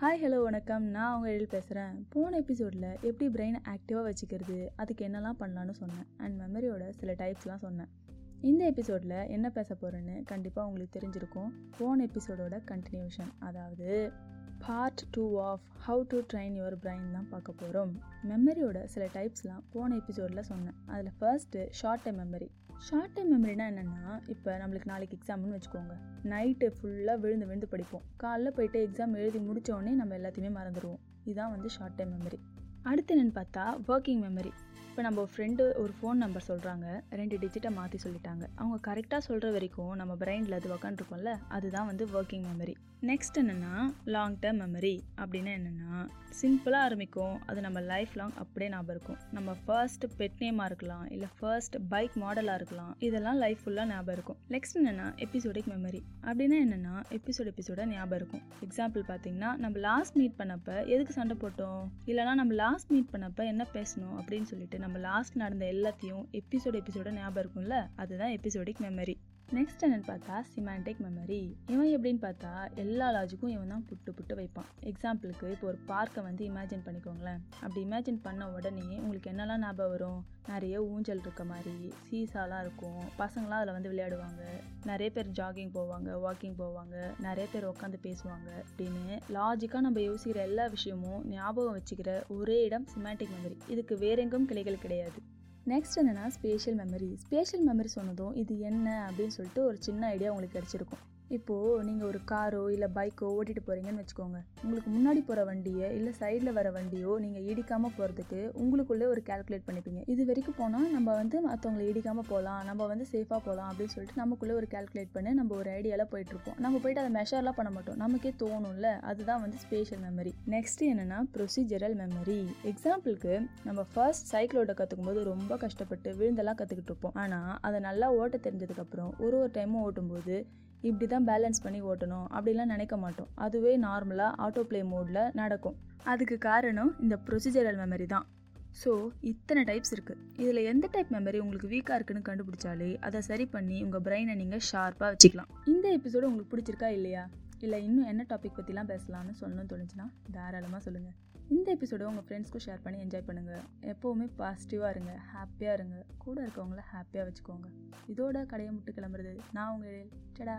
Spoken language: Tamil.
ஹாய் ஹலோ வணக்கம். நான் அவங்க எழில் பேசுகிறேன் போன எபிசோடில் எப்படி பிரெயினை ஆக்டிவாக வச்சுக்கிறது அதுக்கு என்னெல்லாம் பண்ணலான்னு சொன்னேன். அண்ட் மெமரியோட சில டைப்ஸ்லாம் சொன்னேன். இந்த எபிசோடில் என்ன பேச போகிறேன்னு கண்டிப்பாக உங்களுக்கு தெரிஞ்சிருக்கும். போன எபிசோடோட கண்டினியூஷன் அதாவது part two of how to train your brain தான் பார்க்க போகிறோம் மெமரியோட சில டைப்ஸ்லாம் போன எபிசோடில் சொன்னேன். அதில் first short time memory short time மெமரினா என்னென்னா இப்போ நம்மளுக்கு நாளைக்கு எக்ஸாம்னு வச்சுக்கோங்க. நைட்டு ஃபுல்லாக விழுந்து விழுந்து படிப்போம். காலைல போயிட்டு எக்ஸாம் எழுதி முடித்தோடனே நம்ம எல்லாத்தையுமே மறந்துடுவோம். இதுதான் வந்து ஷார்ட் டைம் மெமரி அடுத்து என்னென்னு பார்த்தா ஒர்க்கிங் மெமரி இப்போ நம்ம ஃப்ரெண்டு ஒரு ஃபோன் நம்பர் சொல்கிறாங்க ரெண்டு டிஜிட்டை மாற்றி சொல்லிட்டாங்க. அவங்க கரெக்டாக சொல்கிற வரைக்கும் நம்ம பிரெயினில் அது உக்காந்துருக்கோம்ல அதுதான் வந்து ஒர்க்கிங் மெமரி நெக்ஸ்ட் என்னென்னா லாங் டேர்ம் மெமரி அப்படின்னா என்னென்னா சிம்பிளாக ஆரம்பிக்கும். அது நம்ம லைஃப் லாங் அப்படியே ஞாபகம் இருக்கும். நம்ம ஃபர்ஸ்ட் பெட் நேமாக இருக்கலாம் இல்லை ஃபர்ஸ்ட் பைக் மாடலாக இருக்கலாம். இதெல்லாம் லைஃப் ஃபுல்லாக ஞாபகம் இருக்கும். நெக்ஸ்ட் என்னென்னா எபிசோடிக் மெமரி அப்படின்னா என்னென்னா எபிசோட் எபிசோட ஞாபகம் இருக்கும். எக்ஸாம்பிள் பார்த்தீங்கன்னா நம்ம லாஸ்ட் மீட் பண்ணப்போ எதுக்கு சண்டை போட்டோம்? இல்லைனா நம்ம லாஸ்ட் மீட் பண்ணப்போ என்ன பேசணும் அப்படின்னு சொல்லிட்டு நம்ம லாஸ்ட் நடந்த எல்லாத்தையும் எபிசோடு எபிசோட ஞாபகம் இருக்கும்ல? அதுதான் எபிசோடிக் மெமரி நெக்ஸ்ட் என்னென்னு பார்த்தா சிமாண்டிக் மெமரி இவன் எப்படின்னு பார்த்தா எல்லா லாஜிக்கும் இவன் தான் புட்டு புட்டு வைப்பான். எக்ஸாம்பிளுக்கு இப்போ ஒரு பார்க்கை வந்து இமேஜின் பண்ணிக்கோங்களேன். அப்படி இமேஜின் பண்ண உடனே உங்களுக்கு என்னெல்லாம் ஞாபகம் வரும்? நிறைய ஊஞ்சல் இருக்க மாதிரி சீசாலாம் இருக்கும். பசங்களாம் அதில் வந்து விளையாடுவாங்க. நிறைய பேர் ஜாகிங் போவாங்க வாக்கிங் போவாங்க. நிறைய பேர் உட்காந்து பேசுவாங்க. அப்படின்னு லாஜிக்காக நம்ம யோசிக்கிற எல்லா விஷயமும் ஞாபகம் வச்சுக்கிற ஒரே இடம் சிமாட்டிக் மெமரி இதுக்கு வேறெங்கும் கிளைகள் கிடையாது. நெக்ஸ்ட் என்னென்னா ஸ்பேஷியல் மெமரி ஸ்பேஷியல் மெமரி சொன்னதும் இது என்ன அப்படின்னு சொல்லிட்டு ஒரு சின்ன ஐடியா உங்களுக்கு கிடச்சிருக்கும். இப்போது நீங்கள் ஒரு காரோ இல்லை பைக்கோ ஓட்டிகிட்டு போகிறீங்கன்னு வச்சுக்கோங்க. உங்களுக்கு முன்னாடி போகிற வண்டியை இல்லை சைடில் வர வண்டியோ நீங்கள் இடிக்காமல் போகிறதுக்கு உங்களுக்குள்ளே ஒரு கேல்குலேட் பண்ணிப்பீங்க. இது வரைக்கும் போனால் நம்ம வந்து மற்றவங்களை இடிக்காமல் போகலாம் நம்ம வந்து சேஃபாக போகலாம் அப்படின்னு சொல்லிட்டு நமக்குள்ளே ஒரு கேல்குலேட் பண்ணி நம்ம ஒரு ஐடியாவில் போயிட்டுருப்போம் நம்ம போயிட்டு அதை மெஷர்லாம் பண்ண மாட்டோம். நமக்கே தோணும்ல அதுதான் வந்து ஸ்பேஷியல் மெமரி நெக்ஸ்ட் என்னென்னா ப்ரொசீஜரல் மெமரி எக்ஸாம்பிளுக்கு நம்ம ஃபர்ஸ்ட் சைக்கிள் ஓட்ட கற்றுக்கும் போது ரொம்ப கஷ்டப்பட்டு விழுந்தெல்லாம் கற்றுக்கிட்டு இருப்போம். ஆனால் அதை நல்லா ஓட்ட தெரிஞ்சதுக்கப்புறம் ஒரு ஒரு டைமும் ஓட்டும்போது இப்படி தான் பேலன்ஸ் பண்ணி ஓட்டணும். அப்படிலாம் நினைக்க மாட்டோம். அதுவே நார்மலாக ஆட்டோ ப்ளே மோடில் நடக்கும். அதுக்கு காரணம் இந்த ப்ரொசீஜரல் மெமரி தான். ஸோ இத்தனை டைப்ஸ் இருக்குது இதில் எந்த டைப் மெமரி உங்களுக்கு வீக்காக இருக்குன்னு கண்டுபிடிச்சாலே அதை சரி பண்ணி உங்கள் பிரெயினை நீங்கள் ஷார்ப்பாக வச்சுக்கலாம். இந்த எபிசோடு உங்களுக்கு பிடிச்சிருக்கா இல்லையா? இல்லை இன்னும் என்ன டாபிக் பற்றிலாம் பேசலாம்னு சொல்லணும்னு தோணுச்சுன்னா தாராளமாக சொல்லுங்கள் இந்த எபிசோடை உங்கள் ஃப்ரெண்ட்ஸ்க்கும் ஷேர் பண்ணி என்ஜாய் பண்ணுங்கள் எப்போவுமே பாசிட்டிவாக இருங்க ஹாப்பியாக இருங்க. கூட இருக்கவங்கள ஹாப்பியாக வச்சுக்கோங்க. இதோட கடையை முட்டு கிளம்புறது நான் உங்கள் டடா.